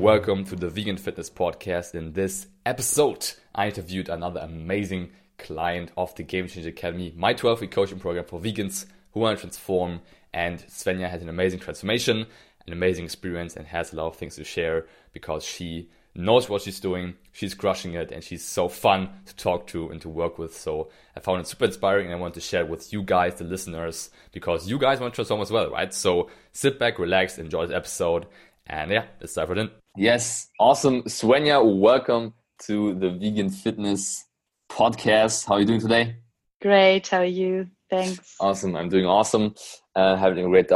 Welcome to the Vegan Fitness Podcast. In this episode, I interviewed another amazing client of the Game Changer Academy, my 12 week coaching program for vegans who want to transform. And Svenja has an amazing transformation, an amazing experience, and has a lot of things to share because she knows what she's doing, she's crushing it, and she's so fun to talk to and to work with. So I found it super inspiring, and I want to share with you guys, the listeners, because you guys want to transform as well, right? So sit back, relax, enjoy the episode, and yeah, let's dive right in. Yes, awesome. Svenja, welcome to the Vegan Fitness Podcast. How are you doing today? Great. How are you? Thanks. Awesome. I'm doing awesome. Uh, having a great,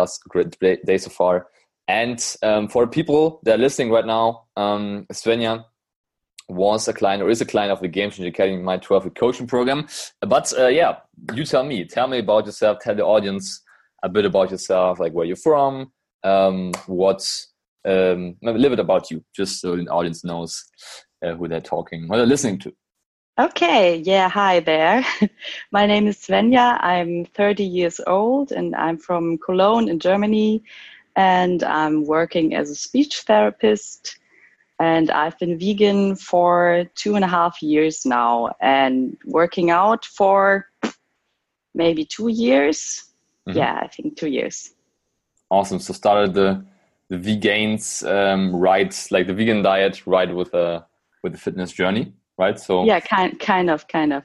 great day so far. And um, for people that are listening right now, um, Svenja was a client or is a client of the Game Changer Academy, my 12 week coaching program. But uh, yeah, you tell me, tell me about yourself, tell the audience a bit about yourself, like where you're from, um, what um, a little bit about you, just so the audience knows uh, who they're talking, what they're listening to. Okay, yeah, hi there. My name is Svenja. I'm 30 years old and I'm from Cologne in Germany. And I'm working as a speech therapist. And I've been vegan for two and a half years now and working out for maybe two years. Mm-hmm. Yeah, I think two years. Awesome. So started the the vegans um, right like the vegan diet right with a with the fitness journey right so yeah kind kind of kind of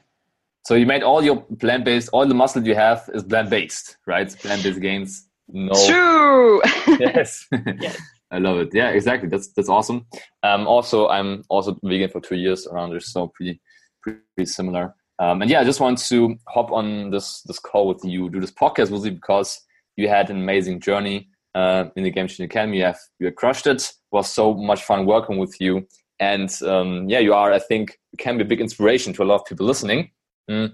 so you made all your plant based all the muscle you have is plant based right plant based gains no true yes yes I love it. Yeah, exactly. That's that's awesome. Um, also, I'm also vegan for two years around there, so pretty pretty similar. Um, and yeah, I just want to hop on this this call with you, do this podcast with you because you had an amazing journey uh, in the Game Academy. You have you have crushed it. it. Was so much fun working with you, and um, yeah, you are. I think can be a big inspiration to a lot of people listening, mm,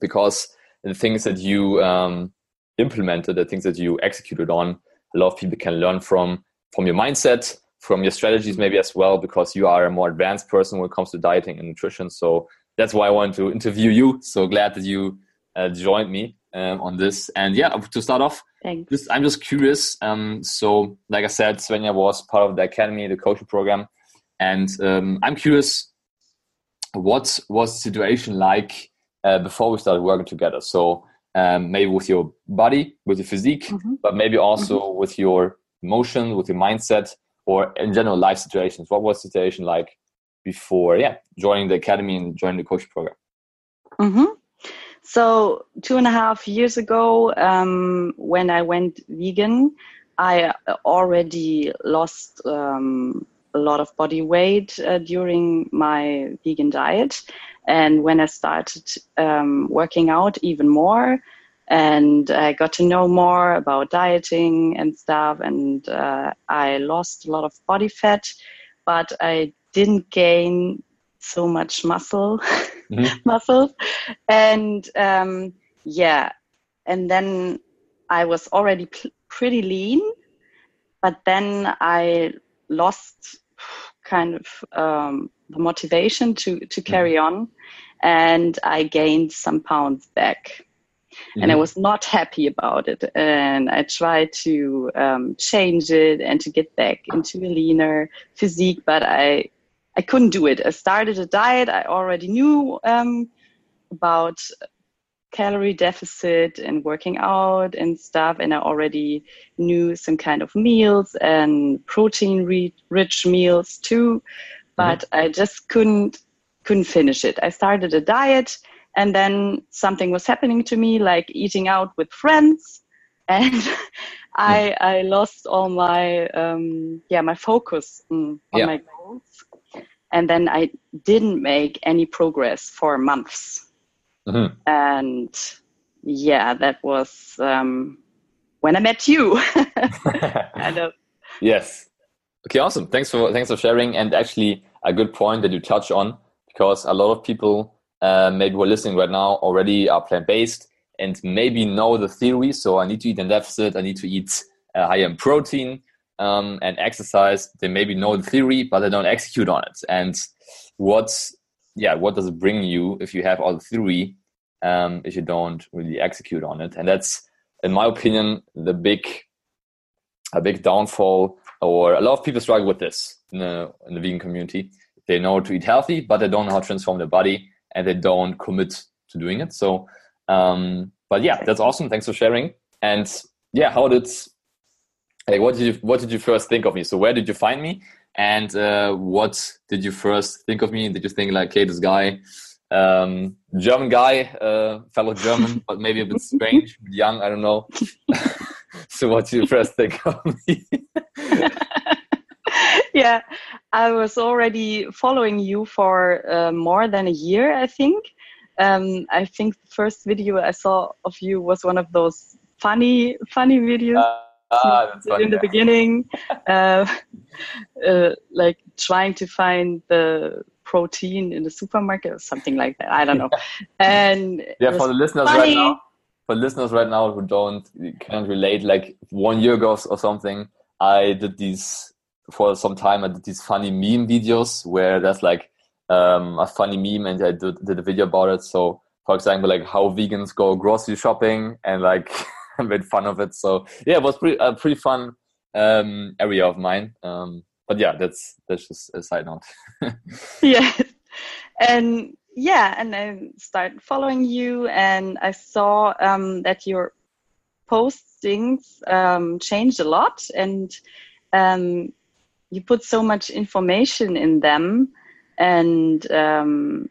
because the things that you um, implemented, the things that you executed on, a lot of people can learn from from your mindset, from your strategies, maybe as well, because you are a more advanced person when it comes to dieting and nutrition. So that's why I wanted to interview you. So glad that you uh, joined me um, on this. And yeah, to start off, Thanks. Just, I'm just curious. Um, so, like I said, Svenja was part of the academy, the coaching program, and um, I'm curious, what was the situation like uh, before we started working together? So, um, maybe with your body, with your physique, mm-hmm. but maybe also mm-hmm. with your emotion, with your mindset, or in general life situations. What was the situation like before, yeah, joining the academy and joining the coaching program? Mm-hmm. So two and a half years ago, um, when I went vegan, I already lost um, a lot of body weight uh, during my vegan diet, and when I started um, working out even more, and I got to know more about dieting and stuff, and uh, I lost a lot of body fat, but I didn't gain so much muscle mm-hmm. muscles and um, yeah and then i was already pl- pretty lean but then i lost kind of um, the motivation to to mm-hmm. carry mm-hmm. on and i gained some pounds back Mm-hmm. and I mm-hmm. was not happy about it. And I tried to um, change it and to get back into a leaner physique, but I I couldn't do it. I started a diet. I already knew um, about calorie deficit and working out and stuff, and I already knew some kind of meals and protein rich meals too. But mm-hmm. I just couldn't couldn't finish it. I started a diet, and then something was happening to me, like eating out with friends, and I I lost all my um, yeah my focus on, on yeah. my goals and then I didn't make any progress for months. Mm-hmm. And yeah, that was um, when I met you. yes. Okay, awesome. Thanks for thanks for sharing. And actually, a good point that you touch on because a lot of people uh, maybe who are listening right now already are plant based and maybe know the theory. So I need to eat in deficit. I need to eat uh, higher in protein um, and exercise. They maybe know the theory, but they don't execute on it. And what's yeah, what does it bring you if you have all the theory um, if you don't really execute on it? And that's, in my opinion, the big a big downfall. Or a lot of people struggle with this in the, in the vegan community. They know to eat healthy, but they don't know how to transform their body, and they don't commit to doing it. So, um, but yeah, that's awesome. Thanks for sharing. And yeah, how did like what did you what did you first think of me? So where did you find me? And uh, what did you first think of me? Did you think like, hey, this guy, um, German guy, uh, fellow German, but maybe a bit strange, young, I don't know. so what did you first think of me? yeah, I was already following you for uh, more than a year, I think. Um, I think the first video I saw of you was one of those funny, funny videos. Ah, funny, in the yeah. beginning, uh, uh, like trying to find the protein in the supermarket or something like that. I don't know. and yeah, for the listeners funny. right now, for listeners right now who don't can't relate, like one year ago or something, I did these for some time. I did these funny meme videos where there's like um, a funny meme, and I did, did a video about it. So, for example, like how vegans go grocery shopping, and like made fun of it. So yeah, it was pretty a pretty fun um, area of mine. Um, but yeah, that's that's just a side note. yeah, and yeah, and I started following you, and I saw um, that your postings um, changed a lot, and um, you put so much information in them, and um,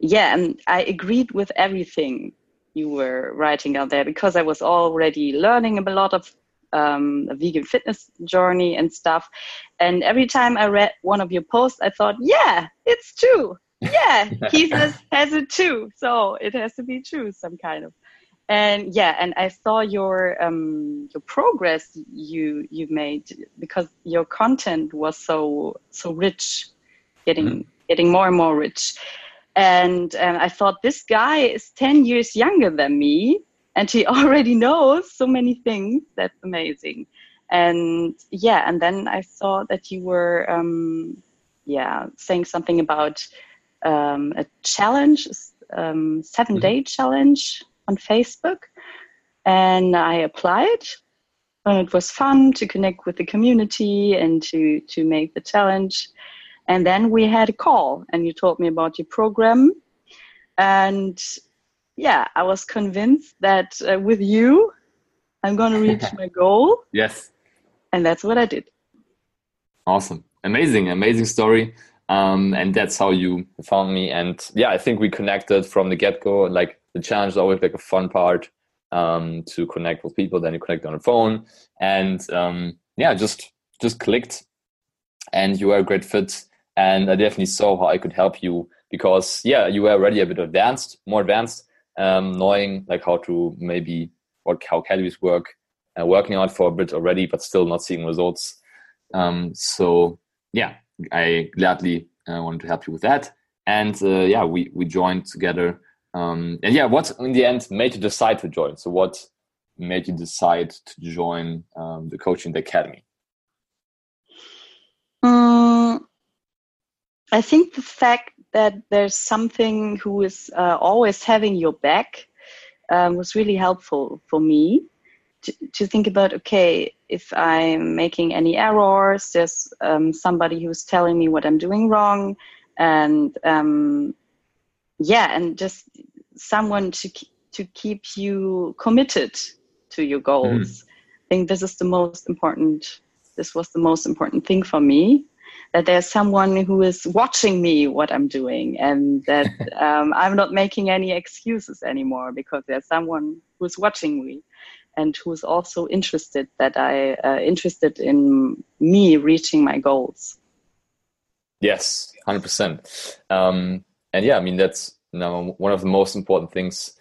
yeah, and I agreed with everything you were writing out there because I was already learning a lot of um, a vegan fitness journey and stuff. And every time I read one of your posts, I thought, yeah, it's true yeah he has, has it too so it has to be true some kind of and yeah and i saw your um your progress you you made because your content was so so rich getting mm-hmm. getting more and more rich and um, i thought this guy is 10 years younger than me and he already knows so many things that's amazing and yeah and then i saw that you were um yeah saying something about um, a challenge, um, seven mm-hmm. day challenge on Facebook, and I applied. And it was fun to connect with the community and to to make the challenge. And then we had a call, and you told me about your program, and yeah, I was convinced that uh, with you, I'm going to reach my goal. Yes. And that's what I did. Awesome. Amazing, amazing story um, and that's how you found me and yeah i think we connected from the get-go like the challenge is always like a fun part um, to connect with people then you connect on the phone and um, yeah just just clicked and you were a great fit and i definitely saw how i could help you because yeah you were already a bit advanced more advanced um, knowing like how to maybe what how calories work uh, working out for a bit already but still not seeing results um, so yeah I gladly uh, wanted to help you with that. And uh, yeah, we, we joined together. Um, and yeah, what in the end made you decide to join? So, what made you decide to join um, the coaching academy? I think the fact that there's something who is uh, always having your back um, was really helpful for me to, to think about okay if i'm making any errors there's um, somebody who's telling me what i'm doing wrong and um, yeah and just someone to to keep you committed to your goals mm. i think this is the most important this was the most important thing for me that there's someone who is watching me what i'm doing and that um, i'm not making any excuses anymore because there's someone who's watching me and who's also interested that I uh, interested in me reaching my goals. Yes, hundred um, percent. And yeah, I mean that's you know, one of the most important things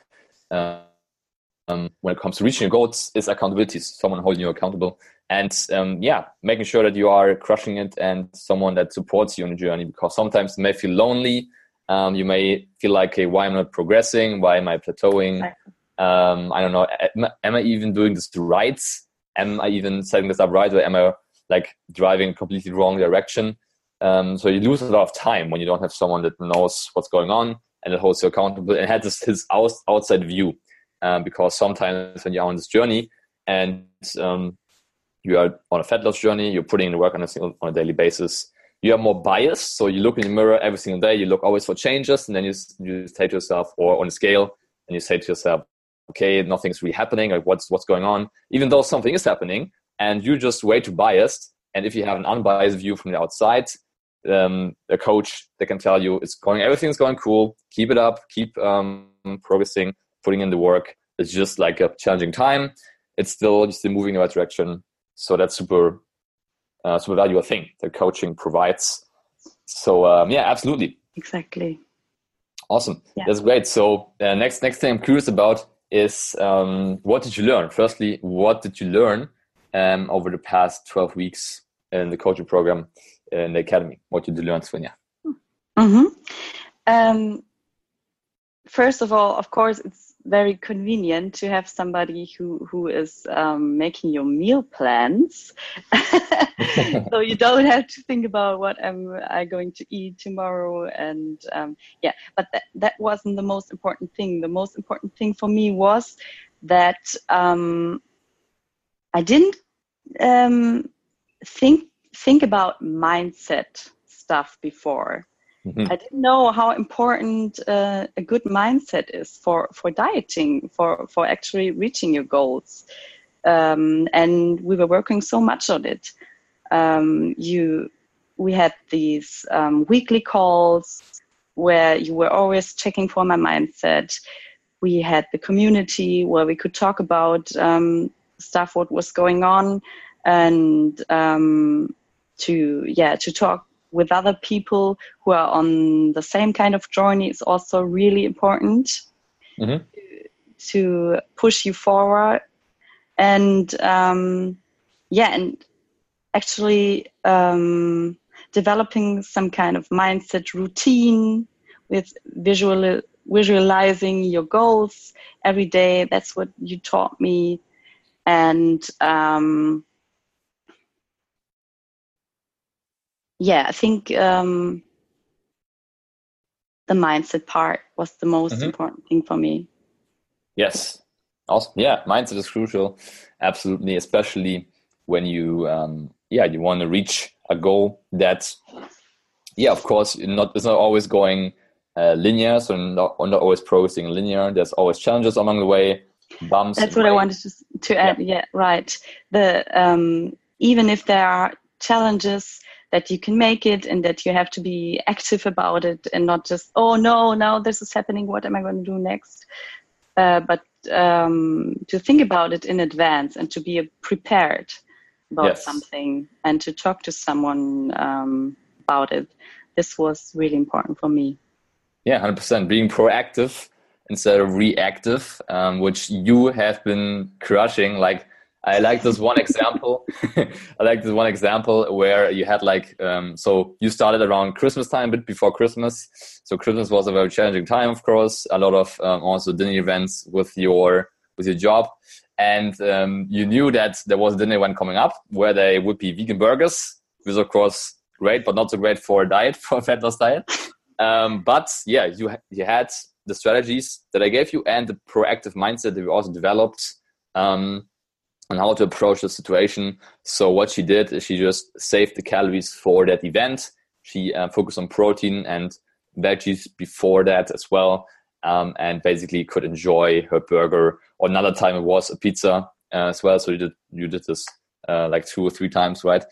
uh, um, when it comes to reaching your goals is accountability. Someone holding you accountable, and um, yeah, making sure that you are crushing it and someone that supports you on the journey. Because sometimes you may feel lonely. Um, you may feel like, okay, why am I not progressing? Why am I plateauing? Um, I don't know. Am I even doing this right? Am I even setting this up right, or am I like driving completely wrong direction? Um, so you lose a lot of time when you don't have someone that knows what's going on and that holds you accountable and has this his outside view. Um, because sometimes when you're on this journey and um, you are on a fat loss journey, you're putting in the work on a single, on a daily basis. You are more biased, so you look in the mirror every single day. You look always for changes, and then you you say to yourself, or on a scale, and you say to yourself, "Okay, nothing's really happening. Like what's what's going on?" Even though something is happening, and you're just way too biased. And if you have an unbiased view from the outside, um, a coach that can tell you it's going, everything's going cool. Keep it up. Keep um, progressing, putting in the work. It's just like a challenging time. It's still still moving in the right direction. So that's super uh, super valuable thing that coaching provides. So um, yeah, absolutely. Exactly. Awesome. Yeah. That's great. So uh, next next thing I'm curious about is um, what did you learn? Firstly, what did you learn um, over the past 12 weeks in the coaching program in the academy? What did you learn, Svenja? Mm-hmm. Um, first of all, of course, it's very convenient to have somebody who who is um, making your meal plans, so you don't have to think about what am I going to eat tomorrow. And um, yeah, but that that wasn't the most important thing. The most important thing for me was that um, I didn't um, think think about mindset stuff before. Mm-hmm. I didn't know how important uh, a good mindset is for, for dieting, for, for actually reaching your goals. Um, and we were working so much on it. Um, you, we had these um, weekly calls where you were always checking for my mindset. We had the community where we could talk about um, stuff, what was going on, and um, to yeah to talk with other people who are on the same kind of journey is also really important mm-hmm. to, push you forward. And um, yeah and actually um, developing some kind of mindset routine with visual visualizing your goals every day. That's what you taught me. And um, yeah, I think um, the mindset part was the most mm-hmm. important thing for me. Yes, awesome. Yeah, mindset is crucial, absolutely, especially when you, um, yeah, you want to reach a goal that, yeah, of course, not it's not always going uh, linear, so not, not always progressing linear. There's always challenges along the way, bumps. That's what way. I wanted to, to add. Yeah. yeah, right. The um, even if there are challenges that you can make it and that you have to be active about it and not just oh no now this is happening. What am i going to do next? Uh, but um, to think about it in advance and to be prepared about yes. something and to talk to someone um, about it this was really important for me. Yeah 100% being proactive instead of reactive um, which you have been crushing like I like this one example. I like this one example where you had like, um, so you started around Christmas time, a bit before Christmas. So Christmas was a very challenging time, of course. A lot of um, also dinner events with your with your job, and um, you knew that there was a dinner event coming up where they would be vegan burgers, which is of course great, but not so great for a diet for a fat loss diet. Um, but yeah, you you had the strategies that I gave you and the proactive mindset that we also developed. Um, on how to approach the situation. So what she did is she just saved the calories for that event. She uh, focused on protein and veggies before that as well, um, and basically could enjoy her burger. Or another time it was a pizza uh, as well. So you did you did this uh, like two or three times, right?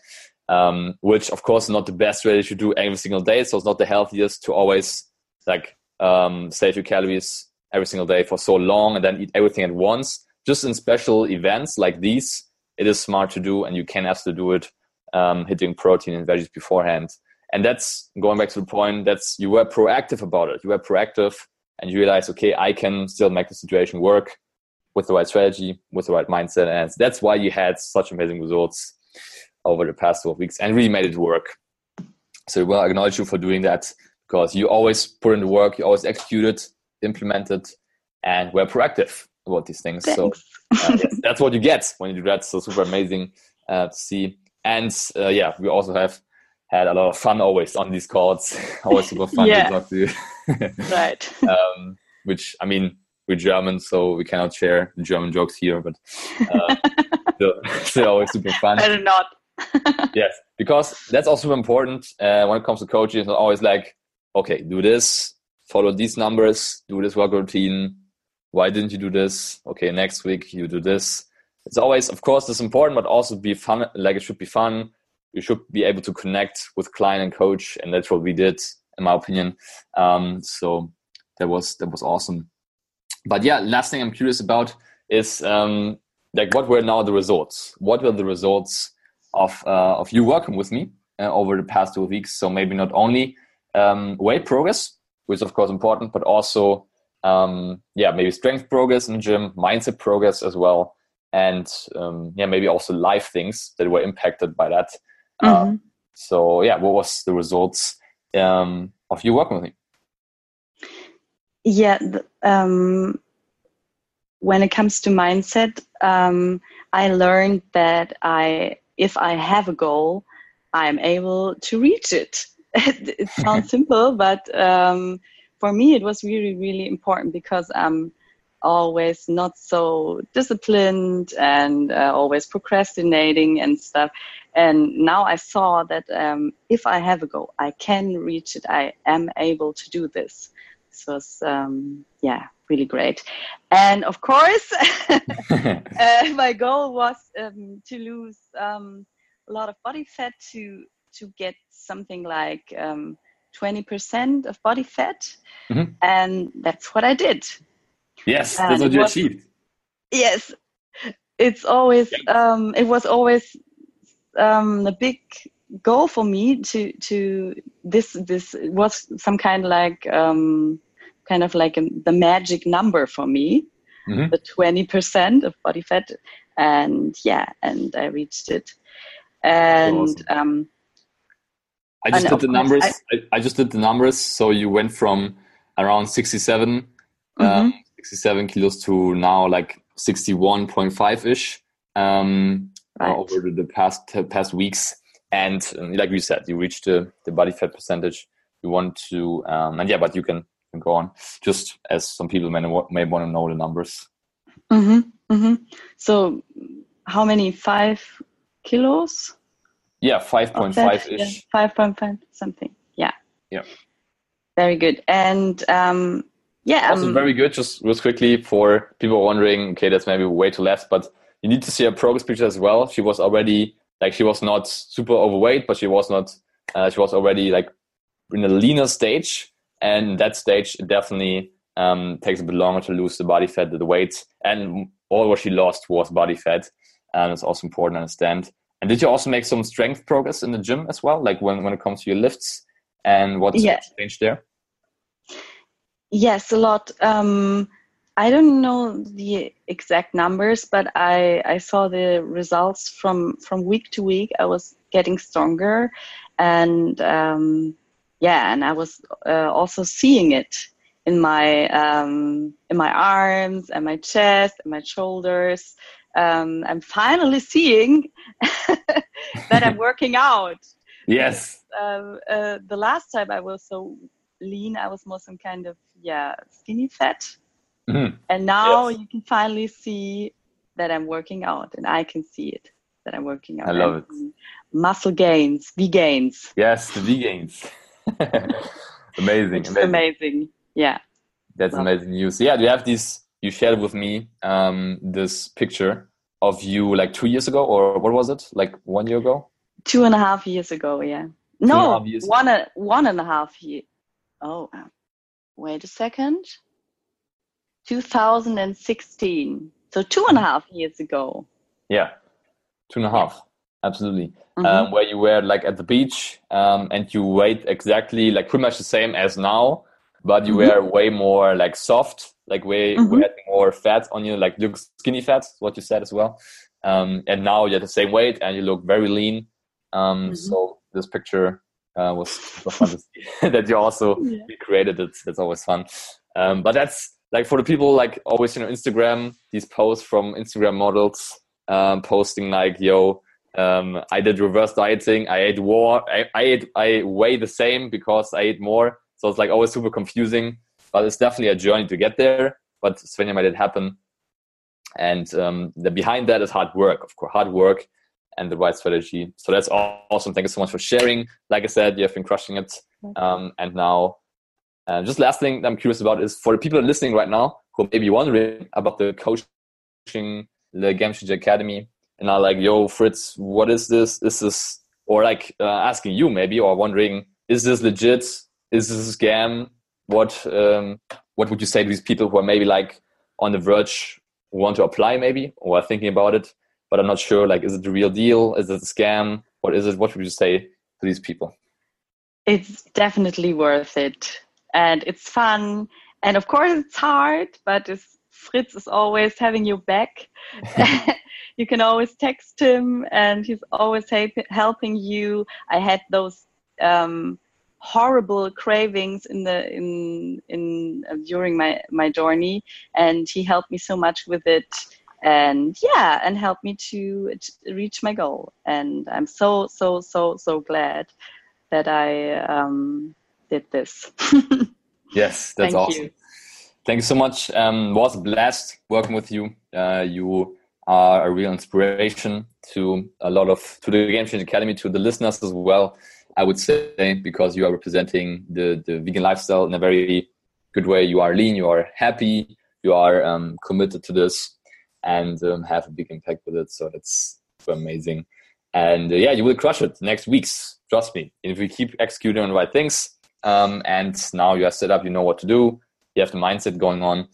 Um, which of course is not the best way to do every single day. So it's not the healthiest to always like um, save your calories every single day for so long and then eat everything at once just in special events like these, it is smart to do, and you can to do it um, hitting protein and veggies beforehand. And that's going back to the point. That's you were proactive about it. You were proactive, and you realize, okay, I can still make the situation work with the right strategy, with the right mindset. And that's why you had such amazing results over the past 12 weeks and really made it work. So we will acknowledge you for doing that because you always put in the work, you always executed, implemented, and we're proactive about these things. Thanks. So uh, that's what you get when you do that. So super amazing uh, to see. And uh, yeah, we also have had a lot of fun always on these calls. always super fun yeah. to talk to you. right. um, which I mean, we're German, so we cannot share German jokes here, but uh, still, still always super fun. Better not. yes, because that's also important uh, when it comes to coaching. It's always like, okay, do this, follow these numbers, do this work routine. Why didn't you do this? Okay, next week you do this. It's always, of course, it's important, but also be fun. Like it should be fun. You should be able to connect with client and coach, and that's what we did, in my opinion. Um, so that was that was awesome but yeah, last thing I'm curious about is um, like what were now the results? What were the results of uh, of you working with me uh, over the past two weeks? So maybe not only um, weight progress, which is of course important, but also um, yeah, maybe strength progress in the gym, mindset progress as well, and um, yeah, maybe also life things that were impacted by that. Uh, mm-hmm. Uh, so yeah, what was the results um, of you working with me? Yeah, um, when it comes to mindset, um, I learned that I, if I have a goal, I'm able to reach it. it sounds simple, but um, for me, it was really, really important because I'm always not so disciplined and uh, always procrastinating and stuff. And now I saw that um, if I have a goal, I can reach it. I am able to do this This was um, yeah really great and of course uh, my goal was um, to lose um, a lot of body fat to to get something like 20% um, of body fat mm-hmm. and that's what i did yes and that's what you was, achieved yes it's always um, it was always um, the big goal for me to to this this was some kind of like um kind of like a, the magic number for me, mm-hmm. the 20% of body fat. And yeah, and I reached it. And awesome. um, I just did the numbers. I, I, just did the numbers. So you went from around 67, mm-hmm. um, 67 kilos to now like 61.5 ish um, right. over the past past weeks. And like you said, you reached the, the body fat percentage you want to, um, and yeah, but you can can go on, just as some people may, may want to know the numbers. Mm-hmm, mm-hmm. So, how many? Five kilos? Yeah, 5.5 ish. Yeah, 5.5 something. Yeah. Yeah. Very good. And um, yeah. Also, um, very good. Just real quickly for people wondering, okay, that's maybe way too less, but you need to see a progress picture as well. She was already like she was not super overweight, but she was not. Uh, she was already like in a leaner stage, and that stage definitely um, takes a bit longer to lose the body fat, the weight, and all what she lost was body fat. And it's also important to understand. And did you also make some strength progress in the gym as well, like when, when it comes to your lifts and what's yeah. changed there? Yes, a lot. Um, I don't know the exact numbers, but I, I saw the results from, from week to week. I was getting stronger and um, yeah, and I was uh, also seeing it in my um, in my arms and my chest and my shoulders. Um, I'm finally seeing that I'm working out. Yes. Uh, uh, the last time I was so lean, I was more some kind of yeah skinny fat, mm-hmm. and now yes. you can finally see that I'm working out, and I can see it that I'm working out. I love it. Muscle gains, V gains. Yes, the V gains. amazing, amazing. amazing. Yeah. That's Love amazing news. Yeah, do you have this? You shared with me um, this picture of you like two years ago, or what was it? Like one year ago? Two and a half years ago. Yeah. No, one a, one and a half year. Oh, uh, wait a second. 2016. So two and a half years ago. Yeah, two and a half. Absolutely mm-hmm. um, where you were like at the beach um, and you weighed exactly like pretty much the same as now, but you mm-hmm. were way more like soft like way, mm-hmm. way more fat on you, like look skinny fat, what you said as well. Um, and now you're the same weight and you look very lean. Um, mm-hmm. So this picture uh, was fun to see that you also yeah. created it. That's always fun. Um, but that's like for the people like always you know Instagram these posts from Instagram models um, posting like yo um, I did reverse dieting I ate more I, I ate I weigh the same because I ate more so it's like always super confusing but it's definitely a journey to get there but Svenja made it happen and um, the behind that is hard work of course hard work and the right strategy so that's awesome thank you so much for sharing like I said you have been crushing it um, and now uh, just last thing that I'm curious about is for the people listening right now who may be wondering about the coaching, the Game Academy, and are like, "Yo, Fritz, what is this? Is this?" Or like uh, asking you maybe, or wondering, "Is this legit? Is this a scam?" What um, What would you say to these people who are maybe like on the verge, who want to apply maybe, or are thinking about it, but I'm not sure? Like, is it the real deal? Is it a scam? What is it? What would you say to these people? It's definitely worth it and it's fun. And of course, it's hard, but it's, Fritz is always having you back. you can always text him, and he's always helping you. I had those um, horrible cravings in the in in uh, during my my journey, and he helped me so much with it. And yeah, and helped me to, to reach my goal. And I'm so so so so glad that I um, did this. yes, that's Thank awesome. You. Thank you so much. Um, was a blast working with you. Uh, you are a real inspiration to a lot of to the Game Change Academy, to the listeners as well. I would say because you are representing the the vegan lifestyle in a very good way. You are lean, you are happy, you are um, committed to this, and um, have a big impact with it. So that's amazing. And uh, yeah, you will crush it next weeks. Trust me. If we keep executing on the right things, um, and now you are set up, you know what to do, you have the mindset going on,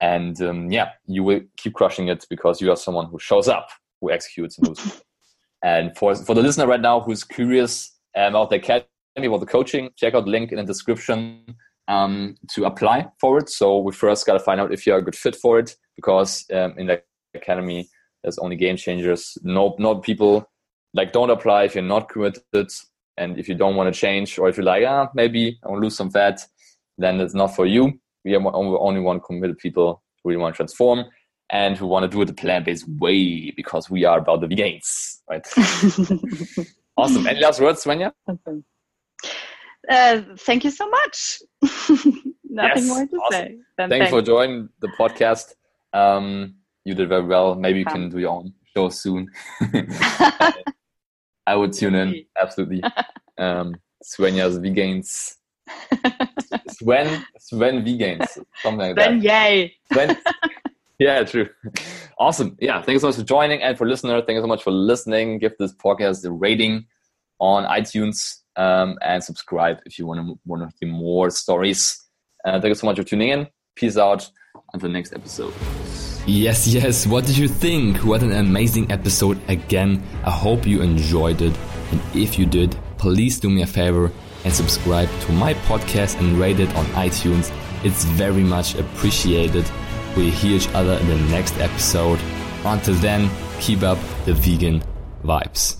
and um, yeah, you will keep crushing it because you are someone who shows up, who executes and moves. and for for the listener right now who's curious about the academy, about the coaching, check out the link in the description um, to apply for it. So we first got to find out if you're a good fit for it because um, in the academy there's only game changers. No, not people like don't apply if you're not committed and if you don't want to change, or if you're like, ah, maybe I want to lose some fat, then it's not for you. We are only one committed people who really want to transform and who want to do it the plant-based way because we are about the gains, right? awesome. Any last words, Svenja? Awesome. Uh, thank you so much. Nothing yes, more to awesome. say. Thanks, thanks for joining the podcast. Um, you did very well. Maybe you can do your own show soon. I would tune in absolutely. Um, Svenja's Vegans. Sven Sven Vegans, something like Sven, that. Yay. Sven, yeah, true. Awesome. Yeah, thank you so much for joining, and for listener, thank you so much for listening. Give this podcast a rating on iTunes um, and subscribe if you want to want to hear more stories. Uh, thank you so much for tuning in. Peace out. Until next episode. Yes, yes. What did you think? What an amazing episode again. I hope you enjoyed it. And if you did, please do me a favor and subscribe to my podcast and rate it on iTunes. It's very much appreciated. We hear each other in the next episode. Until then, keep up the vegan vibes.